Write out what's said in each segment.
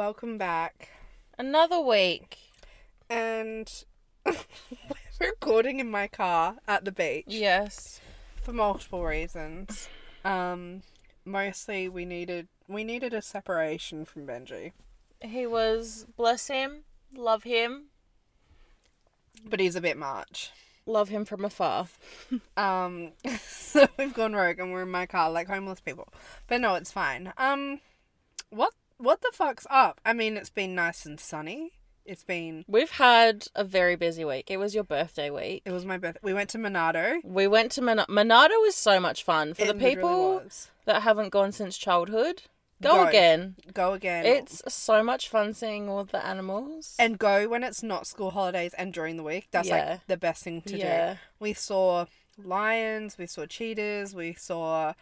welcome back. Another week. And we're recording in my car at the beach Yes. for multiple reasons. Um, mostly we needed we needed a separation from Benji, He was, bless him, love him, but he's a bit much. love him from afar. Um, so we've gone rogue and we're in my car like homeless people. But no, it's fine. Um, what what the fuck's up? I mean, it's been nice and sunny. It's been We've had a very busy week. It was your birthday week. it was my birthday. We went to Monarto. We went to Mon- Monarto was so much fun. For It the people was. that haven't gone since childhood, go, Go. again. go again. It's so much fun seeing all the animals. and go when it's not school holidays and during the week. That's Yeah. like the best thing to Yeah. do. We saw lions, we saw cheetahs, we saw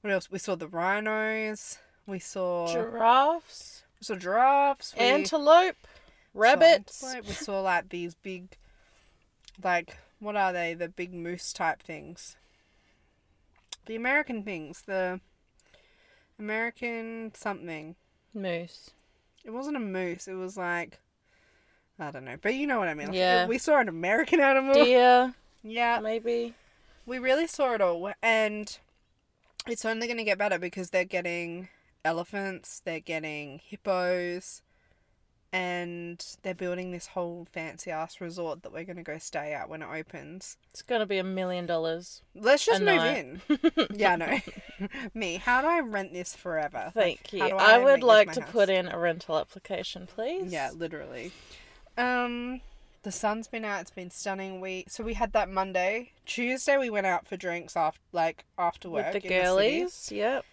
what else? We saw the rhinos, we saw Giraffes, we saw giraffes, we antelope, rabbits. antelope, we saw like these big, like what are they? The big moose type things. The American things, the American something. Moose. It wasn't a moose. It was like I don't know, but you know what I mean. Like, Yeah. we saw an American animal. Deer, Yeah, maybe. we really saw it all, and it's only going to get better because they're getting elephants, they're getting hippos, and they're building this whole fancy ass resort that we're going to go stay at when it opens. It's gonna be a million dollars. Let's just move night. in. yeah, no. Me, how do I rent this forever? Thank How you. do I would like to house? put in a rental application, please. Yeah, literally. Um, the sun's been out. It's been stunning. We so we had that Monday. Tuesday we went out for drinks after like after work With the girlies. yep.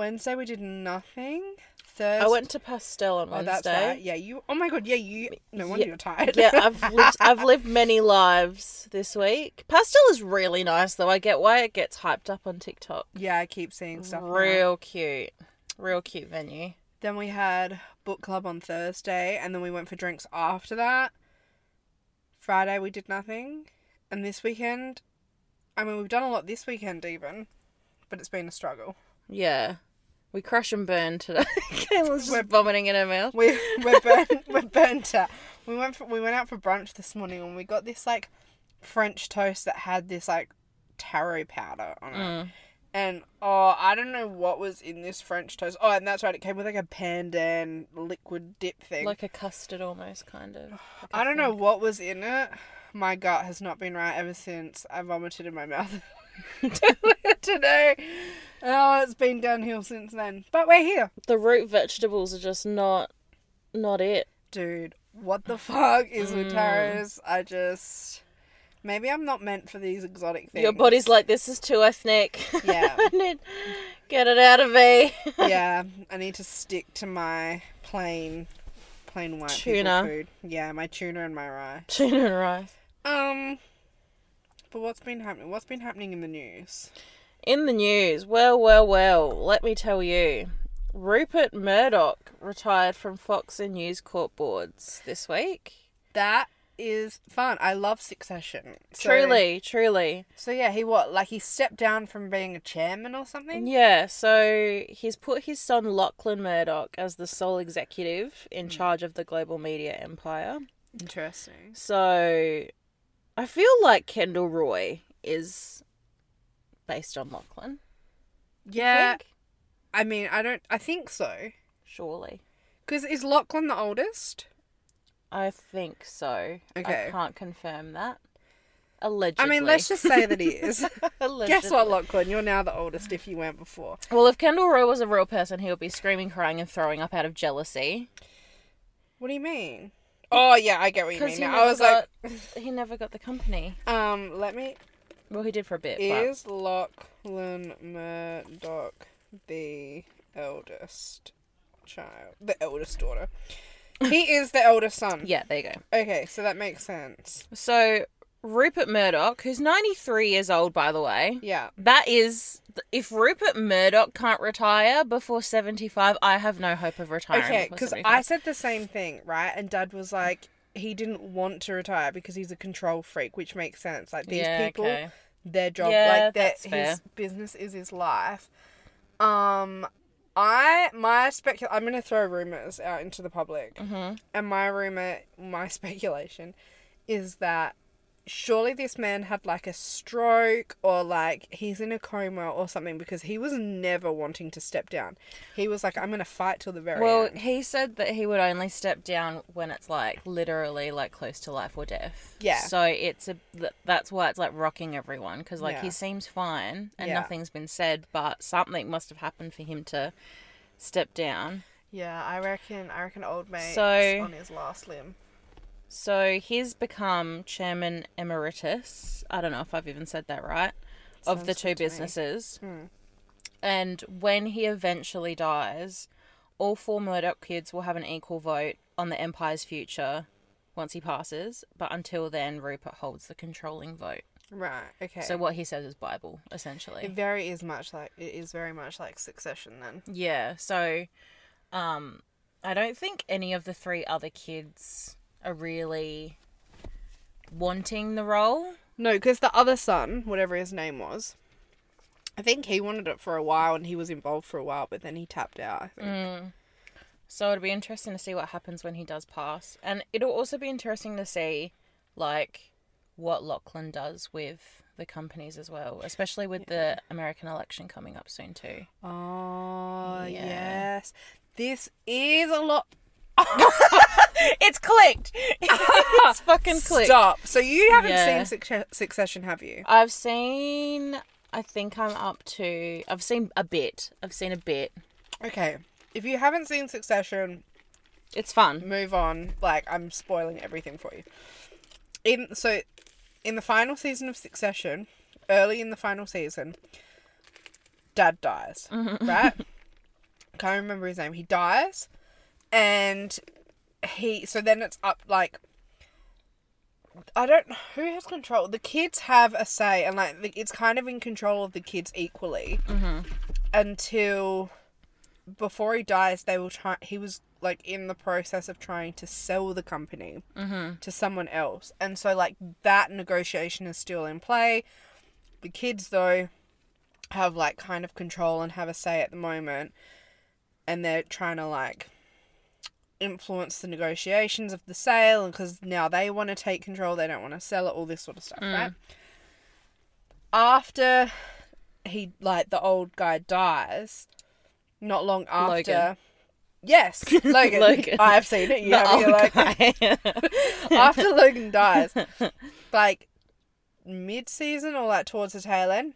Wednesday we did nothing. Thursday. I went to Pastel on Oh, Wednesday. that's right. Yeah, you. Oh my god. Yeah, you. No wonder Yeah. you're tired. yeah, I've lived, I've lived many lives this week. Pastel is really nice though. I get why it gets hyped up on TikTok. yeah, I keep seeing stuff. now. Real cute. Real cute venue. Then we had book club on Thursday, and then we went for drinks after that. Friday we did nothing, and this weekend, I mean we've done a lot this weekend even, but it's been a struggle. Yeah. We crush and burn today. Just We're- vomiting in her mouth. We we're burnt we're burnt out. We went for, we went out for brunch this morning and we got this like French toast that had this like taro powder on it. Mm. And oh, I don't know what was in this French toast. Oh, and that's right, it came with like a pandan liquid dip thing. Like a custard almost kind of. Like I don't know what was in it. My gut has not been right ever since I vomited in my mouth today. Oh, it's been downhill since then. But we're here. The root vegetables are just not not it. Dude, what the fuck is with Mm. taros? I just. Maybe I'm not meant for these exotic things. Your body's like this is too ethnic. Yeah. I need get it out of me. yeah, I need to stick to my plain, plain white Tuna. food. Yeah, my tuna and my rye. Tuna and rice. Um, but what's been happening? What's been happening in the news? In the news, well, well, well, let me tell you. Rupert Murdoch retired from Fox and News Corp boards this week. That is fun. I love Succession. So- truly, truly. So yeah, he what? Like he stepped down from being a chairman or something. Yeah, so he's put his son Lachlan Murdoch as the sole executive in Hmm. charge of the global media empire. Interesting. So I feel like Kendall Roy is based on Lachlan. Yeah. I mean, I don't. I think so. Surely. Because is Lachlan the oldest? I think so. Okay. I can't confirm that. Allegedly. I mean, let's just say that he is. Guess what, Lachlan? You're now the oldest if you weren't before. Well, if Kendall Roy was a real person, he would be screaming, crying, and throwing up out of jealousy. What do you mean? Oh yeah, I get what you mean. now. I was never like, he never got the company. um, let me. Well, he did for a bit. but... Is Lachlan Murdoch the eldest child? The eldest daughter. He is the eldest son. Yeah, there you go. Okay, so that makes sense. So Rupert Murdoch, who's 93 years old, by the way, Yeah. that is. If Rupert Murdoch can't retire before 75, I have no hope of retiring. Okay, because I said the same thing, right? And Dad was like, he didn't want to retire because he's a control freak, which makes sense. Like these yeah, people, okay. their job, Yeah, like their, that's fair. his business is his life. Um, I my spec. I'm gonna throw rumors out into the public, Mm-hmm. and my rumor, my speculation, is that surely this man had like a stroke or like he's in a coma or something because he was never wanting to step down. He was like, I'm gonna fight till the very Well, end. he said that he would only step down when it's like literally like close to life or death. Yeah. So it's a that's why it's like rocking everyone because like he seems fine and Yeah. nothing's been said, but something must have happened for him to step down. Yeah, I reckon. I reckon old mate So- on his last limb. So he's become chairman emeritus. I don't know if I've even said that right. of the two good to me. businesses. Hmm. And when he eventually dies, all four Murdoch kids will have an equal vote on the Empire's future once he passes. But until then, Rupert holds the controlling vote. Right. Okay. So what he says is Bible, essentially. it very is much like it is very much like Succession then. Yeah. So, um, I don't think any of the three other kids are really wanting the role. No, because the other son, whatever his name was, I think he wanted it for a while and he was involved for a while, but then he tapped out. I think. Mm. So it'll be interesting to see what happens when he does pass, and it'll also be interesting to see, like, what Lachlan does with the companies as well, especially with the American election coming up soon too. Oh Yeah. yes, this is a lot. It's clicked. it's fucking clicked. Stop. So you haven't Yeah. seen Succe- Succession, have you? I've seen. I think I'm up to. I've seen a bit. I've seen a bit. Okay. If you haven't seen Succession, It's fun. move on. Like I'm spoiling everything for you. In so, in the final season of Succession, early in the final season, Dad dies. Mm-hmm. Right? Can't remember his name. He dies, and he. So then it's up like. I don't know who has control. The kids have a say, and like it's kind of in control of the kids equally mm-hmm. until before he dies. They will try. He was like in the process of trying to sell the company mm-hmm. to someone else, and so like that negotiation is still in play. The kids though have like kind of control and have a say at the moment, and they're trying to like influence the negotiations of the sale and because now they want to take control they don't want to sell it all this sort of stuff right? After he like the old guy dies not long after Logan. yes logan, Logan. i've seen it you The haven't old like after logan dies like mid-season or like towards the tail end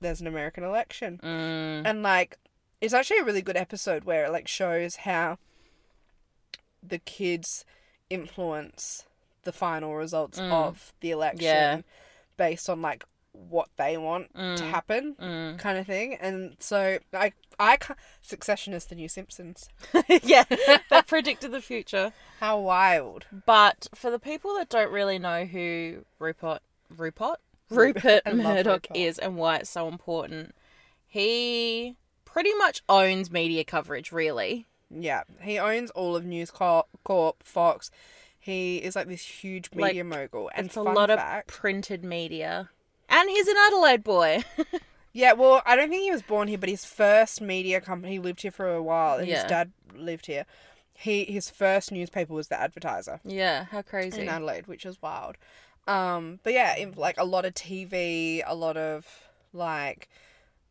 there's an american election. Mm, and like it's actually a really good episode where it like shows how the kids influence the final results of the election Yeah. based on like what they want to happen mm. kind of thing and so i i succession is the new simpsons yeah, that predicted the future. how wild But for the people that don't really know who Rupert Rupert Rupert Murdoch Rupert. is and why it's so important, he pretty much owns media coverage. Really, yeah he owns all of news corp, corp fox he is like this huge Like, media mogul and it's a lot fact, of printed media, and he's an Adelaide boy. Yeah, well, I don't think he was born here, but his first media company, he lived here for a while, and Yeah. his dad lived here. He his first newspaper was the Advertiser yeah, how crazy. in Adelaide, which is wild. Um, but yeah, in, like a lot of TV, a lot of like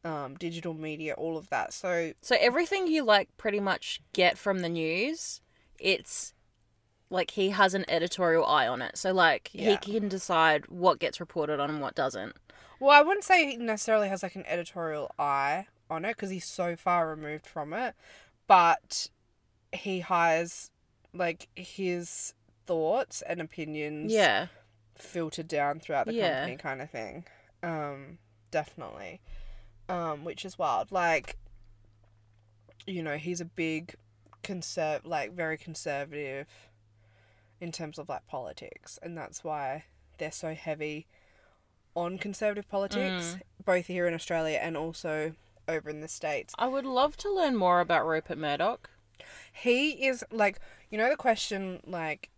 um, digital media, all of that. So So everything you like pretty much get from the news, it's like he has an editorial eye on it. So like Yeah. he can decide what gets reported on and what doesn't. Well, I wouldn't say he necessarily has like an editorial eye on it because he's so far removed from it, but he hires like his thoughts and opinions Yeah. filtered down throughout the Yeah. company kind of thing. Um, definitely. Um, which is wild. Like, you know, he's a big conserv like very conservative in terms of like politics, and that's why they're so heavy on conservative politics, both here in Australia and also over in the States. I would love to learn more about Rupert Murdoch. He is like, you know, the question like,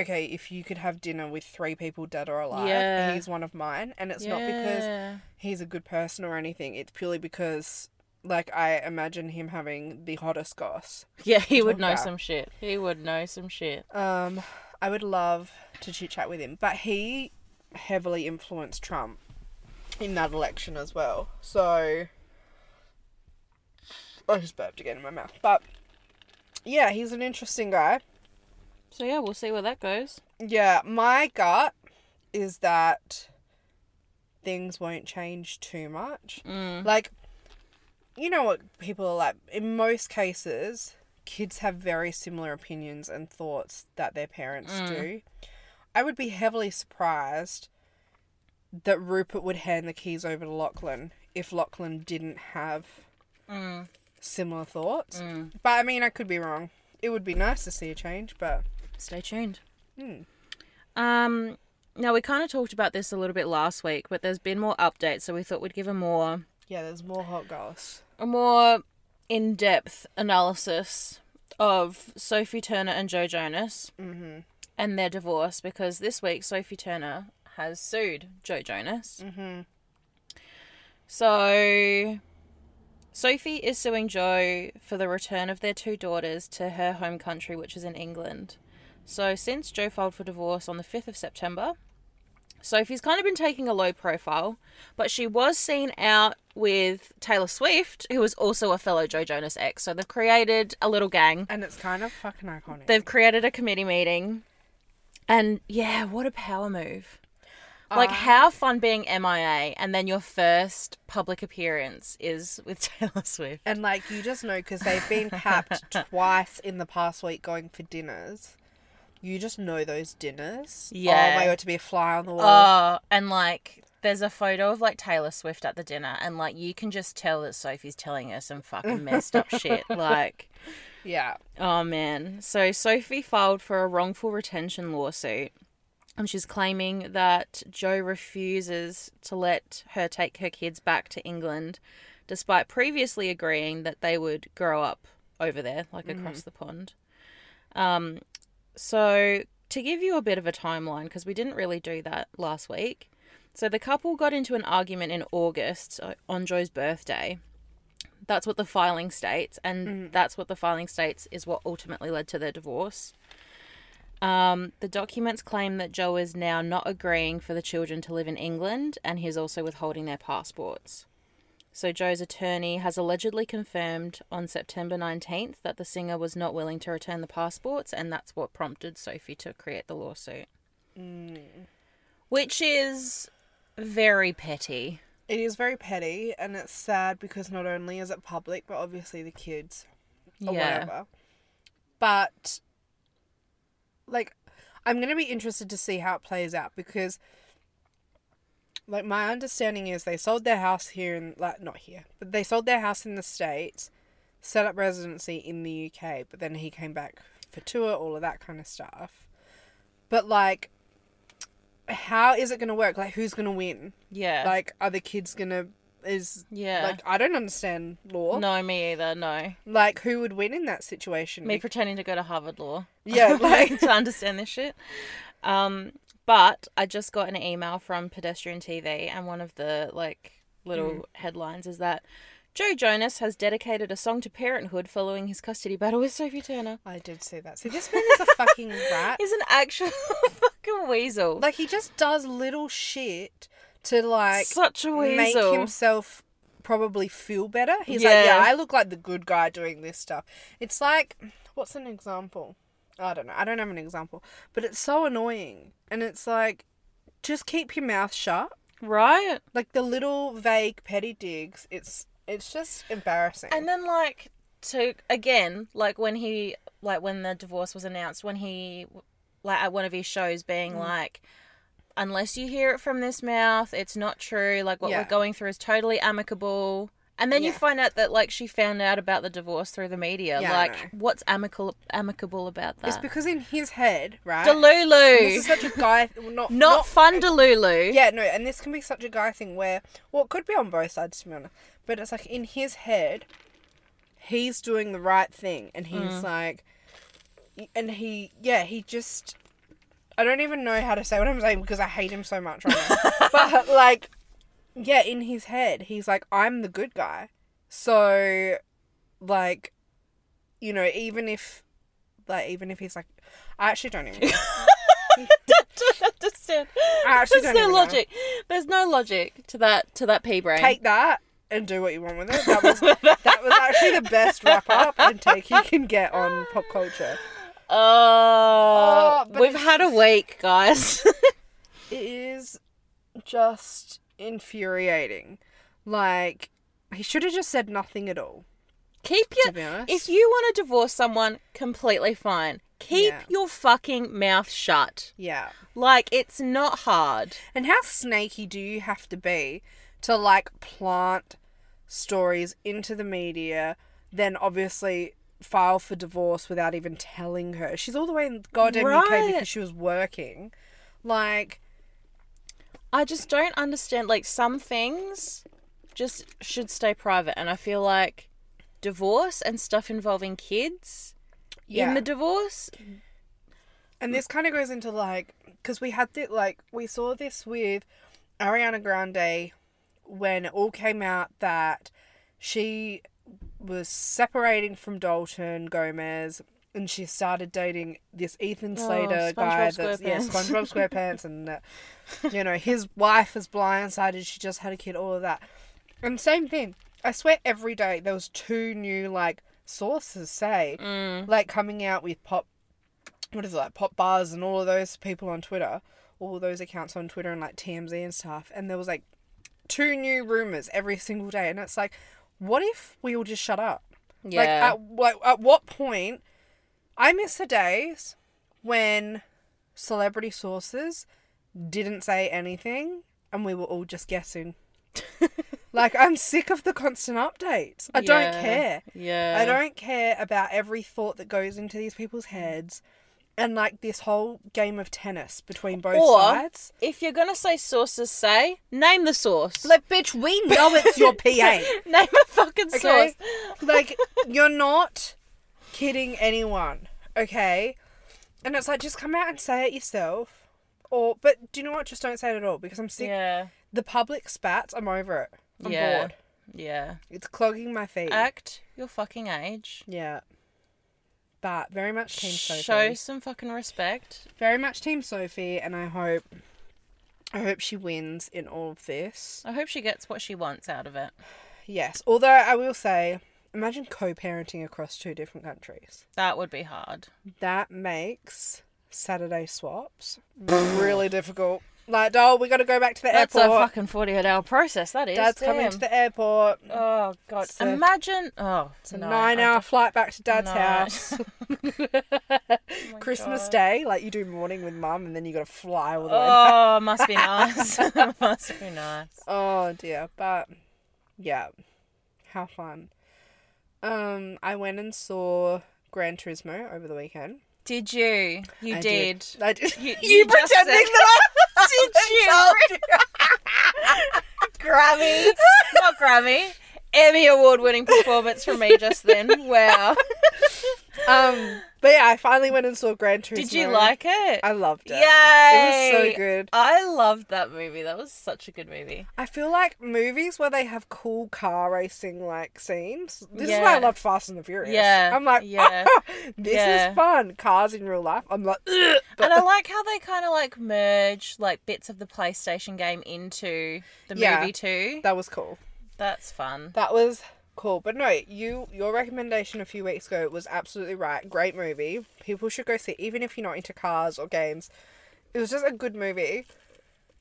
okay, if you could have dinner with three people dead or alive, Yeah. he's one of mine, and it's not because he's a good person or anything. It's purely because like I imagine him having the hottest goss. Yeah, he would know about. some shit. He would know some shit. Um, I would love to chit chat with him, but he heavily influenced Trump in that election as well. So I just burped again in my mouth, but yeah, he's an interesting guy. So yeah, we'll see where that goes. Yeah, my gut is that things won't change too much. Mm. Like, you know what people are like. In most cases, kids have very similar opinions and thoughts that their parents Mm. do. I would be heavily surprised that Rupert would hand the keys over to Lachlan if Lachlan didn't have Mm. similar thoughts. Mm. But I mean, I could be wrong. It would be nice to see a change, but Stay tuned. hmm. Um, now we kind of talked about this a little bit last week, but there's been more updates, so we thought we'd give a more yeah, there's more hot goss. a more in-depth analysis of Sophie Turner and Joe Jonas Mm-hmm. and their divorce because this week Sophie Turner has sued Joe Jonas. Mm-hmm. So Sophie is suing Joe for the return of their two daughters to her home country, which is in England. So since Joe filed for divorce on the 5th of September, Sophie's kind of been taking a low profile, but she was seen out with Taylor Swift, who was also a fellow Joe Jonas ex. So they've created a little gang. And it's kind of fucking iconic. They've created a committee meeting. And yeah, what a power move. Like, Uh, how fun being MIA and then your first public appearance is with Taylor Swift. And like you just know because they've been capped twice in the past week going for dinners. You just know those dinners. Yeah. Oh my god, to be a fly on the wall. Oh, and like, there's a photo of like Taylor Swift at the dinner, and like, you can just tell that Sophie's telling her some fucking messed up shit. Like, yeah. Oh man. So Sophie filed for a wrongful retention lawsuit. And she's claiming that Joe refuses to let her take her kids back to England, despite previously agreeing that they would grow up over there, like across the pond. Um, so, to give you a bit of a timeline, because we didn't really do that last week. So, the couple got into an argument in August on Joe's birthday. That's what the filing states, and that's what the filing states is what ultimately led to their divorce. Um, the documents claim that Joe is now not agreeing for the children to live in England, and he's also withholding their passports. So, Joe's attorney has allegedly confirmed on September 19th that the singer was not willing to return the passports, and that's what prompted Sophie to create the lawsuit. Mm. Which is very petty. It is very petty and it's sad because not only is it public, but obviously the kids or Yeah. whatever. But like I'm gonna be interested to see how it plays out because like my understanding is they sold their house here in like not here, but they sold their house in the States, set up residency in the UK, but then he came back for tour, all of that kind of stuff. But like how is it gonna work? Like who's gonna win? Yeah. Like are the kids gonna is yeah. like I don't understand law. no, me either. No. Like who would win in that situation? Me Bec- pretending to go to Harvard Law. Yeah, like- to understand this shit. Um, but I just got an email from Pedestrian TV, and one of the like little Mm. headlines is that Joe Jonas has dedicated a song to parenthood following his custody battle with Sophie Turner. I did see that. See, this man is a fucking rat. He's an actual fucking weasel. Like he just does little shit to like Such a make weasel. himself probably feel better. He's Yeah. like, yeah, I look like the good guy doing this stuff. It's like, what's an example? I don't know. I don't have an example, but it's so annoying, and it's like, just keep your mouth shut. right? Like the little vague petty digs. It's it's just embarrassing. And then like to again, like when he like when the divorce was announced, when he like at one of his shows being Mm. like unless you hear it from this mouth, it's not true. Like what Yeah. we're going through is totally amicable. And then you find out that like she found out about the divorce through the media. Yeah, like what's amicable amicable about that? it's because in his head, right? Delulu. This is such a guy. well, Not not, fun Delulu. Yeah, no, and this can be such a guy thing where, well, it could be on both sides to be honest, but it's like in his head, he's doing the right thing, and he's Mm. like, and he, yeah, he just, I don't even know how to say what I'm saying because I hate him so much right now, but like, yeah, in his head, he's like, I'm the good guy, So, like, you know, even if, like, even if he's like, I actually don't even. don't understand. I actually There's don't no even know. logic. There's no logic to that to that pea brain. Take that and do what you want with it. That was that was actually the best wrap up and take you can get on pop culture. Oh, Oh, we've had a week, guys. It is just infuriating. Like he should have just said nothing at all. Keep your. If you want to divorce someone, completely fine. Keep Yeah. your fucking mouth shut. yeah. Like it's not hard. And how snaky do you have to be to like plant stories into the media, then obviously file for divorce without even telling her? She's all the way in goddamn UK because she was working. Like, I just don't understand. Like some things just should stay private, and I feel like divorce and stuff involving kids yeah. in the divorce. And this kind of goes into like, because we had it like, we saw this with Ariana Grande when it all came out that she was separating from Dalton Gomez and she started dating this Ethan Oh, Slater guy that's, yeah, SpongeBob SquarePants and, uh, you know, his wife is blindsided, she just had a kid, all of that. And same thing. I swear every day there was two new, like, sources say, Mm. like, coming out with pop what is it like pop bars and all of those people on Twitter, all those accounts on Twitter and like TMZ and stuff, and there was like two new rumors every single day, and it's like, what if we all just shut up? Like Yeah. at like at what point? I miss the days when celebrity sources didn't say anything and we were all just guessing. like I'm sick of the constant updates. I don't care. yeah. I don't care about every thought that goes into these people's heads and like this whole game of tennis between both Or- sides. If you're gonna say sources, say name the source. Like, bitch, we know it's your PA. name a fucking Okay? source. like, you're not kidding anyone, okay? And it's like, just come out and say it yourself. Or, but do you know what? Just don't say it at all because I'm sick. Yeah. The public spats, I'm over it. I'm Yeah. bored. Yeah. It's clogging my feet. Act your fucking age. yeah. But very much Team Sophie. Show some fucking respect. very much Team Sophie, and I hope, I hope she wins in all of this. I hope she gets what she wants out of it. Yes, although I will say, imagine co-parenting across two different countries. That would be hard. That makes Saturday swaps really difficult. Like, doll, we got to go back to the airport. That's a fucking 48 hour process, that is. Dad's coming to the airport. Oh, God. It's a- Imagine. oh, it's a no, nine-hour flight back to Dad's No. house. Oh Christmas God. Day, like you do morning with Mum, and then you got to fly all the way oh, back. Oh, must be nice. must be nice. Oh dear, but yeah, how fun. Um, I went and saw Gran Turismo over the weekend. Did you? You I did. I did. You- You, you pretending said- that I Did you? Grammy. Not Grammy. Emmy award winning performance from me just then. Wow. Um, but yeah, I finally went and saw Gran Turismo. Did you like it? I loved it. Yay! It was so good. I loved that movie. That was such a good movie. I feel like movies where they have cool car racing like scenes. This is why I Yeah. loved Fast and the Furious. Yeah, I'm like, yeah, this yeah. is fun. Cars in real life. I'm like, Ugh. but and I like how they kind of like merge like bits of the PlayStation game into the Yeah. movie too. that was cool. That's fun. That was cool. But no, you your recommendation a few weeks ago was absolutely right. Great movie. People should go see it, even if you're not into cars or games. It was just a good movie.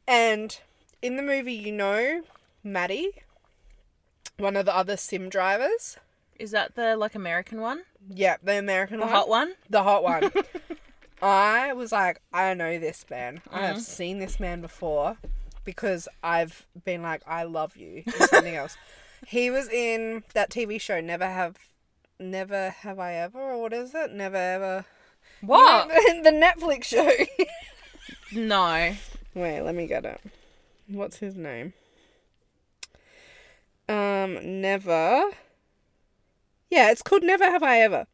And in the movie, you know Matty, one of the other sim drivers. Is that the like American one, Yeah, the American the one. hot one? The hot one. I was like, I know this man. I Mm-hmm. have seen this man before because I've been like, I love you. Or something else. He was in that TV show, Never Have, Never Have I Ever, or what is it? Never Ever. What? You know, the Netflix show. No. Wait, let me get it. What's his name? Um, Never. Yeah, it's called Never Have I Ever.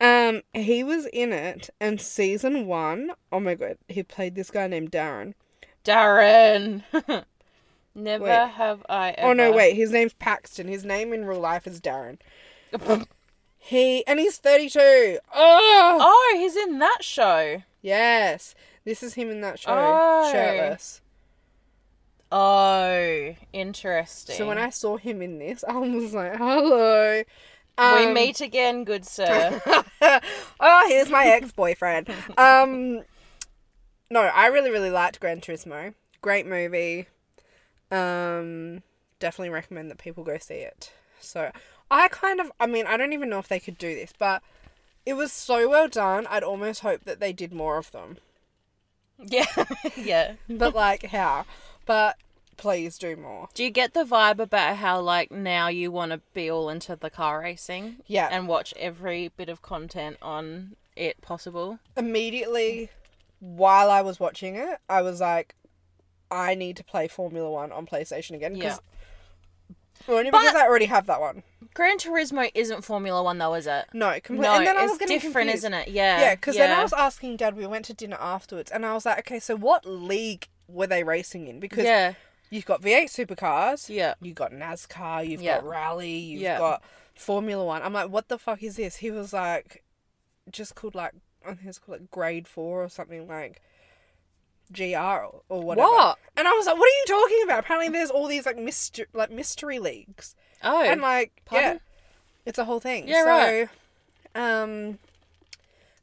Um, he was in it, and season one, oh my god, he played this guy named Darren. Darren. Never Wait. have I ever. Oh no, wait. His name's Paxton. His name in real life is Darren. He and he's thirty-two. Oh, Oh, he's in that show. yes. This is him in that show, Oh. shirtless. Oh, interesting. So when I saw him in this, I was like, "Hello." we Um, meet again, good sir. oh, here's my ex-boyfriend. um, no, I really, really liked Gran Turismo. Great movie. Um, definitely recommend that people go see it. So I kind of, I mean, I don't even know if they could do this, but it was so well done. I'd almost hope that they did more of them. yeah, yeah. But like, how? But please do more. Do you get the vibe about how like now you want to be all into the car racing? Yeah. And watch every bit of content on it possible. Immediately, while I was watching it, I was like, I need to play Formula One on PlayStation again. 'cause- Only because But- I already have that one. Gran Turismo isn't Formula One though, is it? No, completely. No, and then I it's was getting different, confused. isn't it? Yeah. Yeah, because then I was asking Dad. We went to dinner afterwards, and I was like, okay, so what league were they racing in? Because Yeah. you've got V8 supercars, Yeah. you've got NASCAR, you've Yeah. got rally, you've Yeah. got Formula One. I'm like, what the fuck is this? He was like, just called like, I think it's called like Grade Four or something like. GR or, whatever. What? And I was like, "What are you talking about?" Apparently, there's all these like mystery, like mystery leagues. Oh. and like yeah it's a whole thing Yeah, so right. um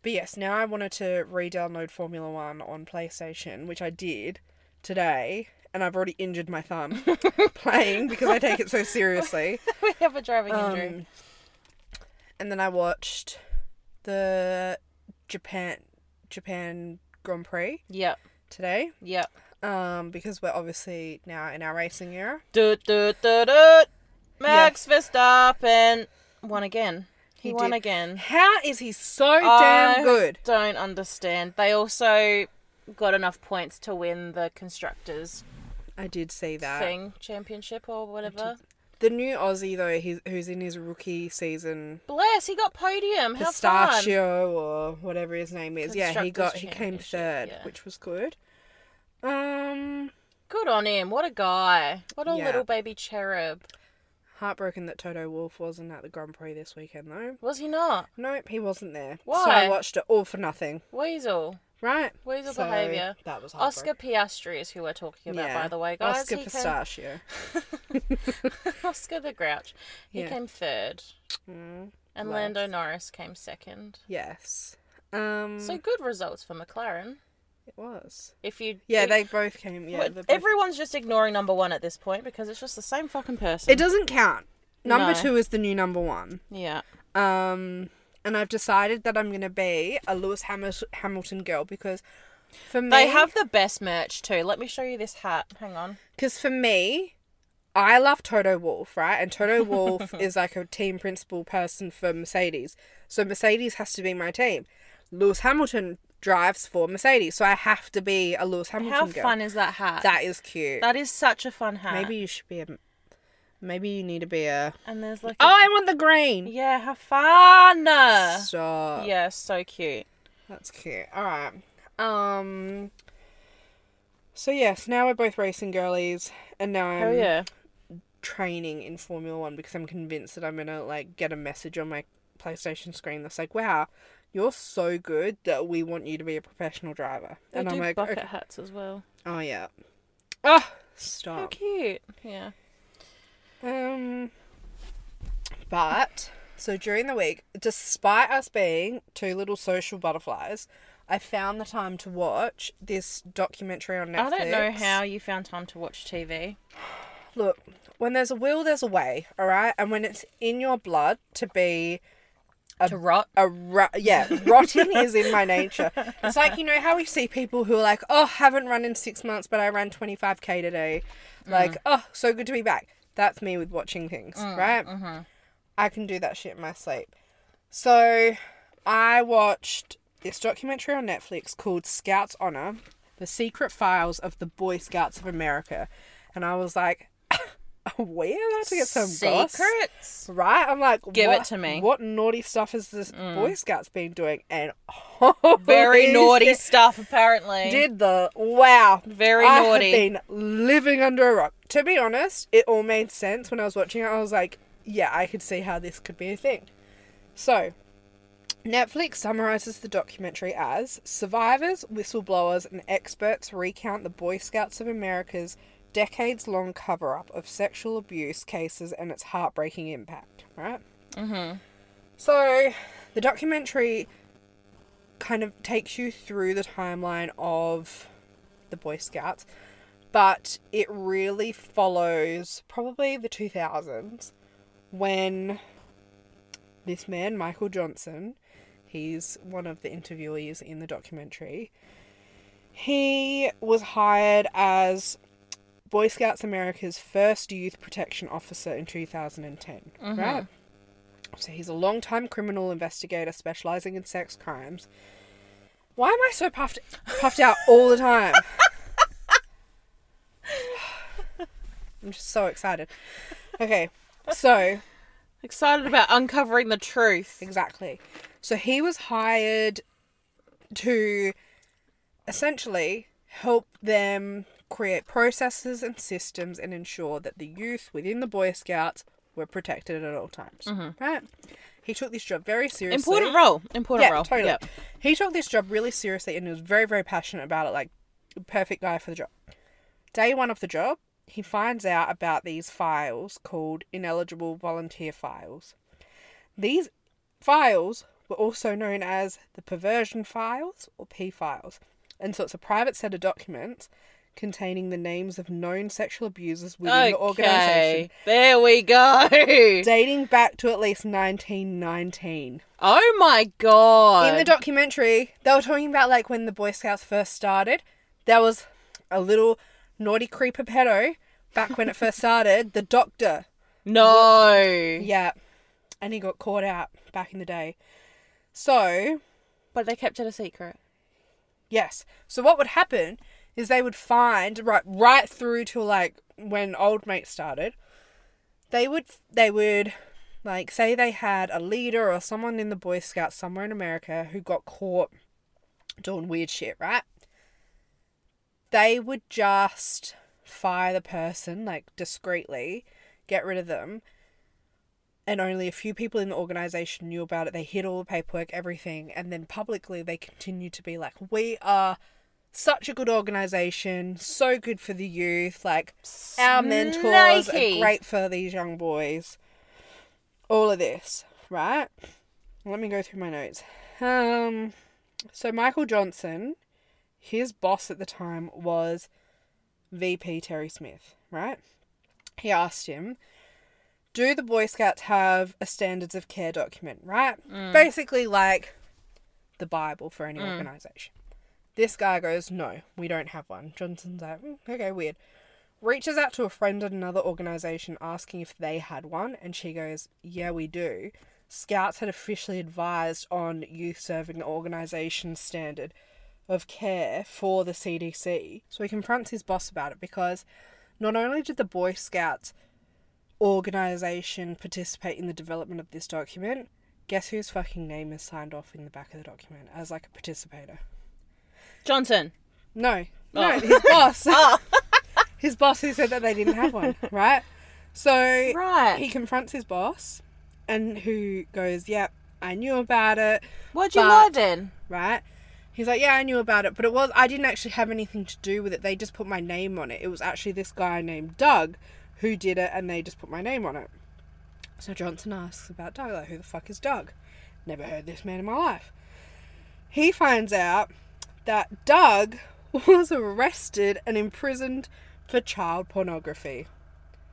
but yes now i wanted to re-download formula one on playstation which i did today and i've already injured my thumb playing because i take it so seriously we have a driving injury. um, and then i watched the japan japan grand prix Yep. Today Yep. um because we're obviously now in our racing era Do do do do. Max Verstappen won again. He, He won did. again. how is he so damn I good Don't understand. They also got enough points to win the constructors i did see that thing championship or whatever. The new Aussie though, he's who's in his rookie season, Bless, he got podium. How fun. Pistachio or whatever his name is. Yeah, he got Constructors' he came Championship, third, yeah. which was good. Um, Good on him. What a guy. What a Yeah. little baby cherub. heartbroken that Toto Wolff wasn't at the Grand Prix this weekend though. Was he not? Nope, he wasn't there. So Why? I watched it all for nothing. Weasel. Right. Weasel So, behaviour. That was Oscar. Piastri is who we're talking about, Yeah. by the way, guys. Oscar He came- Oscar the Grouch. He Yeah. came third. Mm, And Bless. Lando Norris came second. yes. Um, So good results for McLaren. it was. If you Yeah, they both came. Yeah, both- everyone's just ignoring number one at this point because it's just the same fucking person. it doesn't count. Number No. two is the new number one. Yeah. Um, and I've decided that I'm going to be a Lewis Hamil- Hamilton girl because for me, They have the best merch too. Let me show you this hat. Hang on. because for me, I love Toto Wolff, right? And Toto Wolff is like a team principal person for Mercedes, so Mercedes has to be my team. Lewis Hamilton drives for Mercedes, so I have to be a Lewis Hamilton How girl. fun is that hat? That is cute. that is such a fun hat. Maybe you should be a. Maybe you need to be a. And there's like. Oh, I want the green. Yeah, have fun. Stop. Yeah, so cute. That's cute. All right. Um. So yes, now we're both racing girlies, and now I'm Hell yeah. training in Formula One because I'm convinced that I'm gonna like get a message on my PlayStation screen that's like, "Wow, you're so good that we want you to be a professional driver." They and do I'm like, bucket okay. hats as well. "Oh yeah." Oh, How stop. cute. Yeah. Um. But so during the week, despite us being two little social butterflies, I found the time to watch this documentary on Netflix. I don't know how you found time to watch TV. Look, when there's a will, there's a way. All right, and when it's in your blood to be A- to rot. a ro- yeah, rotting is in my nature. It's like you know how we see people who are like, oh, haven't run in six months, but I ran twenty five k today. Like, oh, so good to be back. That's me with watching things, mm, right? Uh-huh. I can do that shit in my sleep. So, I watched this documentary on Netflix called Scouts Honor: The Secret Files of the Boy Scouts of America, and I was like, we're about to get some goss, secrets. right? I'm like, Give it to me. Mm. What naughty stuff has this Boy Scouts been doing? And Very naughty stuff, apparently. Did the wow? Very I naughty. have been living under a rock. To be honest, it all made sense when I was watching it. I was like, yeah, I could see how this could be a thing. So, Netflix summarizes the documentary as survivors, whistleblowers, and experts recount the Boy Scouts of America's decades long cover up of sexual abuse cases and its heartbreaking impact, right? Mm-hmm. So, the documentary kind of takes you through the timeline of the Boy Scouts, but it really follows probably the 2000s when this man, Michael Johnson, he's one of the interviewees in the documentary, he was hired as Boy Scouts America's first youth protection officer in 2010, mm-hmm. right? So he's a long-time criminal investigator specializing in sex crimes. Why am I so puffed puffed out all the time? I'm just so excited. Okay, so Excited about uncovering the truth. exactly. So he was hired to essentially help them create processes and systems and ensure that the youth within the Boy Scouts were protected at all times. Mm-hmm. Right? He took this job very seriously. Important role. Important Yeah, role. totally. Yep. He took this job really seriously and he was very, very passionate about it. Like, perfect guy for the job. Day one of the job, he finds out about these files called ineligible volunteer files. These files were also known as the perversion files or P files. And so it's a private set of documents containing the names of known sexual abusers within the organization, Okay. There we go. dating back to at least 1919. Oh my god. In the documentary, they were talking about like when the Boy Scouts first started. There was a little naughty creeper pedo back when it first started. The doctor, no. yeah, and he got caught out back in the day. So But they kept it a secret. yes, so what would happen is they would find right right through to like when old mate started. They would they would like say they had a leader or someone in the Boy Scouts somewhere in America who got caught doing weird shit, right? They would just fire the person like discreetly, get rid of them, and only a few people in the organization knew about it. They hid all the paperwork, everything, and then publicly they continued to be like, "We are such a good organization, so good for the youth, like our mentors Snaky. are great for these young boys." All of this, right? Let me go through my notes. Um, so Michael Johnson, his boss at the time was VP Terry Smith, right? He asked him, Do the Boy Scouts have a standards of care document, right? Basically, like the Bible for any organization. This guy goes, No, we don't have one. Johnson's like, "Hmm, Okay, weird. Reaches out to a friend at another organization asking if they had one, and she goes, Yeah, we do. Scouts had officially advised on youth serving the organization's standard of care for the CDC. So he confronts his boss about it because not only did the Boy Scouts organization participate in the development of this document, guess whose fucking name is signed off in the back of the document as like a participator? Johnson. No, no, Oh. his boss. Ah. his boss who said that they didn't have one, right? So Right. he confronts his boss and who goes, Yep, I knew about it, Why'd you But- lie then? right? He's like, Yeah, I knew about it, but it was I didn't actually have anything to do with it. They just put my name on it. It was actually this guy named Doug who did it and they just put my name on it. So Johnson asks about Doug, like, who the fuck is Doug? Never heard this man in my life. He finds out that Doug was arrested and imprisoned for child pornography.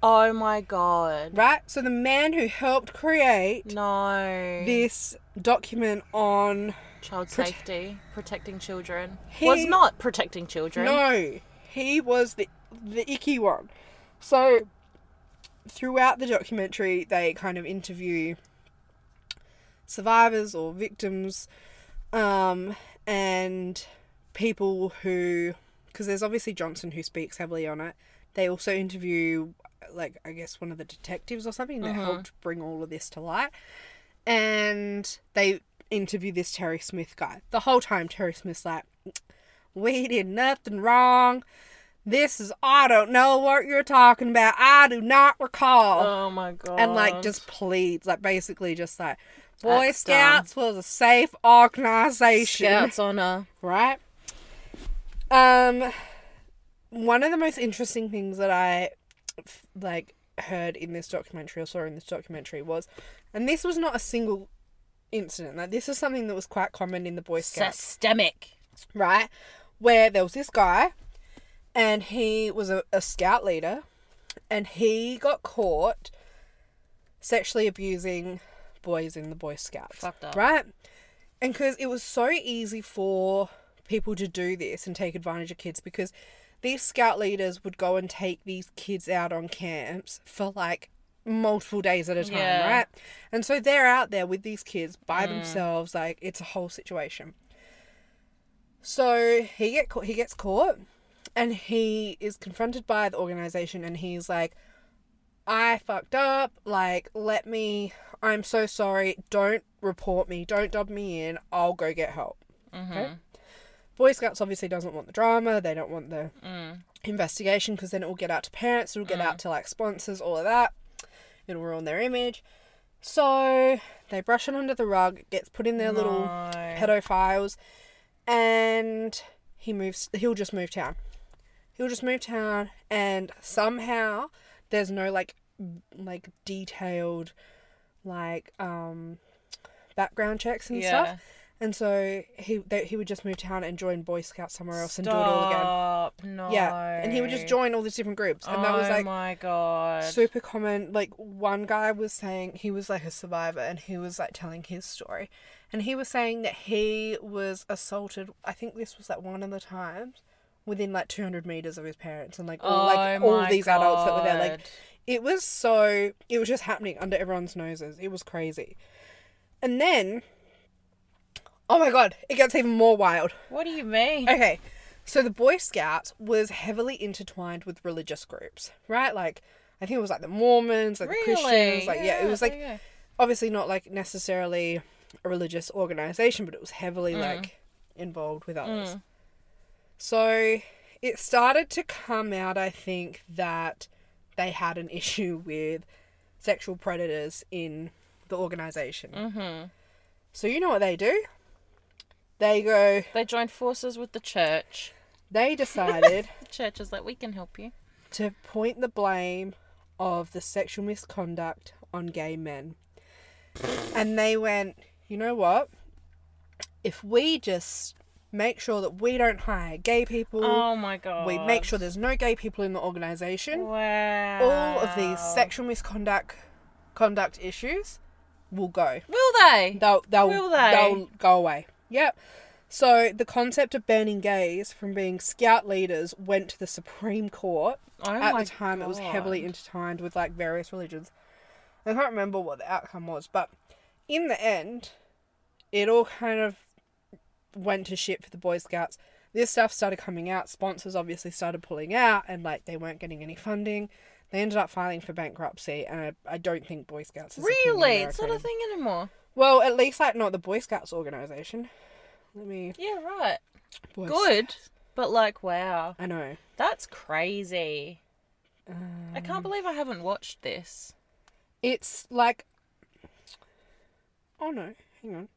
Oh my god. Right? So the man who helped create No. this document on Child Prote- safety, protecting children. He- Was not protecting children. No, he was the the icky one. So throughout the documentary, they kind of interview survivors or victims, um, and people who, because there's obviously Johnson who speaks heavily on it. They also interview like I guess one of the detectives or something that Mhm. helped bring all of this to light. And they interview this Terry Smith guy. The whole time Terry Smith's like, "We did nothing wrong. This is I don't know what you're talking about. I do not recall." Oh my god. and like just pleads, like basically just like Boy That's Scouts was a safe organization, Scouts honor. right? Um, one of the most interesting things that I like heard in this documentary or saw in this documentary was, and this was not a single incident. Like this is something that was quite common in the Boy Scouts Systemic. right? Where there was this guy, and he was a, a scout leader, and he got caught sexually abusing boys in the Boy Scouts. Fucked up. Right? And because it was so easy for people to do this and take advantage of kids because these scout leaders would go and take these kids out on camps for like multiple days at a time, Yeah. right? And so they're out there with these kids by mm. themselves, like it's a whole situation. So he get caught, he gets caught, and he is confronted by the organization, and he's like, "I fucked up. Like, let me. I'm so sorry. Don't report me. Don't dub me in. I'll go get help." Mm-hmm. Okay. Boy Scouts obviously doesn't want the drama. They don't want the Mm. investigation because then it will get out to parents. It'll get out to like sponsors. All of that. It'll ruin their image. So they brush it under the rug. It gets put in their little pedophiles and he moves he'll just move town he'll just move town and somehow there's no like like detailed like um background checks and Yeah. stuff and so he they, he would just move town and join boy scouts somewhere else and do it all again. No. yeah and he would just join all these different groups and that was Oh like my god. super common like one guy was saying he was like a survivor and he was like telling his story and he was saying that he was assaulted i think this was like one of the times within like 200 meters of his parents and like all like Oh all my these adults that were there like God. it was so it was just happening under everyone's noses it was crazy and then oh my god it gets even more wild What do you mean? Okay, so the Boy Scouts was heavily intertwined with religious groups, right? Like, I think it was like the Mormons, like the Christians, like yeah, it was like go. obviously not like necessarily a religious organization, but it was heavily Mm. like involved with others. So it started to come out, I think, that they had an issue with sexual predators in the organization. Mm-hmm. So you know what they do? They go. They joined forces with the church. They decided. The church is like, we can help you. to point the blame of the sexual misconduct on gay men. And they went, you know what? If we just make sure that we don't hire gay people, Oh my god. we make sure there's no gay people in the organization, Wow. all of these sexual misconduct conduct issues will go. Will they? They'll they'll Will they? they'll go away. Yep. So the concept of banning gays from being scout leaders went to the Supreme Court Oh at the time it was heavily God. intertwined with like various religions. I can't remember what the outcome was, but in the end, it all kind of went to shit for the Boy Scouts. This stuff started coming out. Sponsors obviously started pulling out, and like they weren't getting any funding. They ended up filing for bankruptcy, and I, I don't think Boy Scouts is a thing in Really? It's not a thing anymore. Well, at least like not the Boy Scouts organization. Let me. Yeah, right. Boy Good. Scouts. But like, wow. I know. That's crazy. Um, I can't believe I haven't watched this. It's like. Oh no, hang on.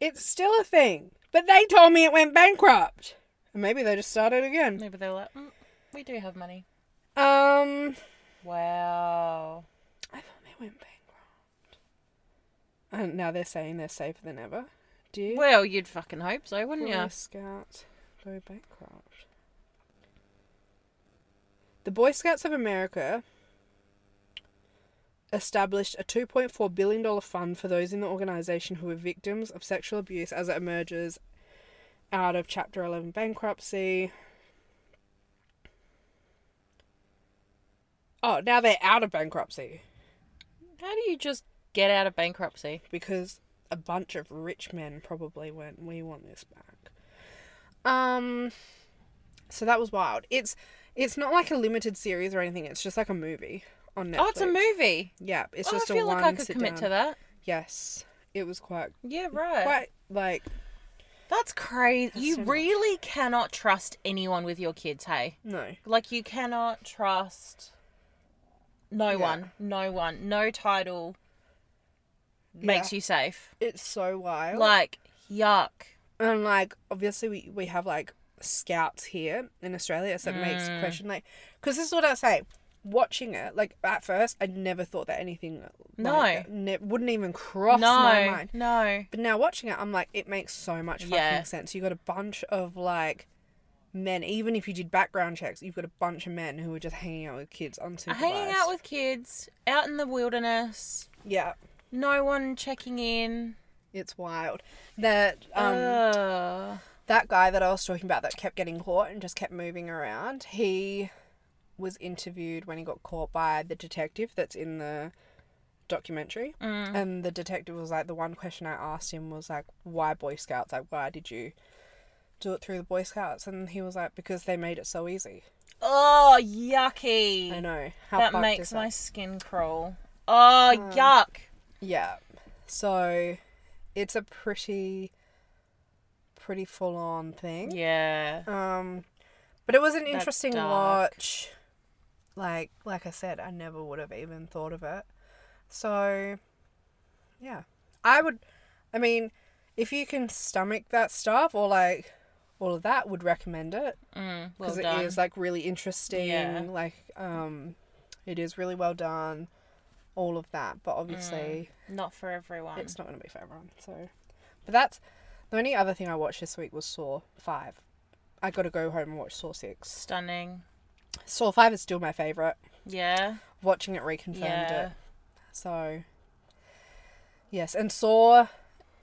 It's still a thing, but they told me it went bankrupt. And maybe they just started again. Maybe they were like, mm, we do have money. Um, Wow. I thought they went bankrupt. And now they're saying they're safer than ever. Did Well, you'd fucking hope so, wouldn't Boy you? Scouts go bankrupt? The Boy Scouts of America established a $2.4 billion fund for those in the organization who were victims of sexual abuse as it emerges out of Chapter 11 bankruptcy. Oh, now they're out of bankruptcy How do you just get out of bankruptcy? because a bunch of rich men probably went, "We want this back." Um, so that was wild. It's It's not like a limited series or anything. It's just like a movie on Netflix. Oh, it's a movie. Yeah, it's Oh, just a one. I feel like I could commit down. to that. Yes, it was quite Yeah, right. quite like That's crazy. That's you so much. really cannot trust anyone with your kids, hey? no. Like you cannot trust no Yeah. one, no one, no title makes you safe. It's so wild. Like yuck. and like obviously we we have like scouts here in Australia, so it makes you Mm. question like because this is what I say. Watching it, like at first, I never thought that anything like, ne- wouldn't even cross no, my mind. no. But now watching it, I'm like, it makes so much fucking Yeah. sense. You got a bunch of like men, even if you did background checks, you've got a bunch of men who are just hanging out with kids unsupervised. Hanging out with kids out in the wilderness, yeah, no one checking in. it's wild. That um that guy that I was talking about that kept getting caught and just kept moving around. He was interviewed when he got caught by the detective that's in the documentary. Mm. And the detective was like, the one question I asked him was like, why Boy Scouts? Like, why did you do it through the Boy Scouts? And he was like, because they made it so easy. Oh, yucky. I know. How that makes my that? skin crawl. Oh, Uh, yuck. Yeah. So it's a pretty, pretty full on thing. Yeah. Um, but it was an That's interesting dark. watch. Like, like I said, I never would have even thought of it. So, yeah, I would. I mean, if you can stomach that stuff or like all of that, would recommend it Mm, well because it is like really interesting. Yeah. Like, um, it is really well done. All of that, but obviously Not for everyone. it's not going to be for everyone. So, but that's the only other thing I watched this week was Saw Five. I got to go home and watch Saw Six. Stunning. Saw Five is still my favorite. Yeah. Watching it reconfirmed Yeah. it. So, yes, and Saw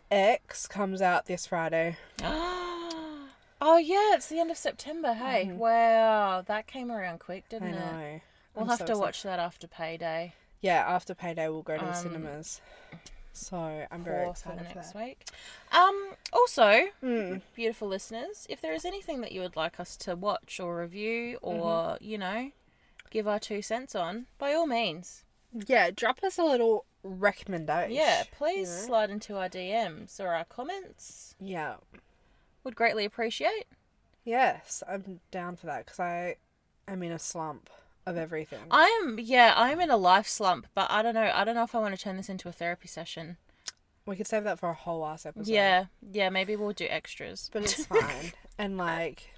X comes out this Friday. oh yeah, it's the end of September. Hey, Mhm. wow, that came around quick, didn't it? know. We'll I'm have so to excited. watch that after payday. Yeah, after payday, we'll go to the Um, cinemas. So I'm very Or for the excited for next that. week. Um. Also, Mm. beautiful listeners, if there is anything that you would like us to watch or review or Mm-hmm. you know, give our two cents on, by all means, Yeah, drop us a little recommendation. yeah, please know? slide into our DMs or our comments. Yeah. Would greatly appreciate. Yes, I'm down for that because I am in a slump of everything. I am, yeah, I'm in a life slump, but I don't know. I don't know if I want to turn this into a therapy session. We could save that for a whole ass episode. Yeah, yeah, maybe we'll do extras. But it's fine. and like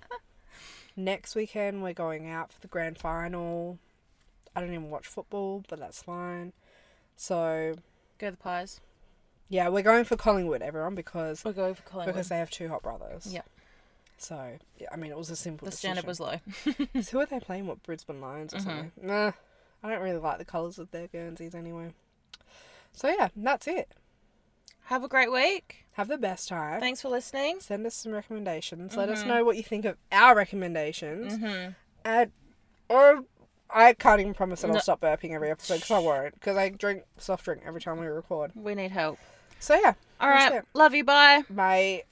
next weekend we're going out for the grand final. I don't even watch football, but that's fine. So Go the pies. yeah, we're going for Collingwood, everyone, because we're going for Collingwood. because they have two hot brothers. Yep. So yeah, I mean it was a simple the standard was low. So who are they playing? What Brisbane Lions or Mhm. something? Nah, I don't really like the colours of their Guernseys anyway. So yeah, that's it. Have a great week. Have the best time. Thanks for listening. Send us some recommendations. Let us Mhm. know what you think of our recommendations. Mm-hmm. And or I can't even promise that I'll stop burping every episode because I won't. Because I drink soft drink every time we record. We need help. So yeah, All That's right. Love you. Bye. bye.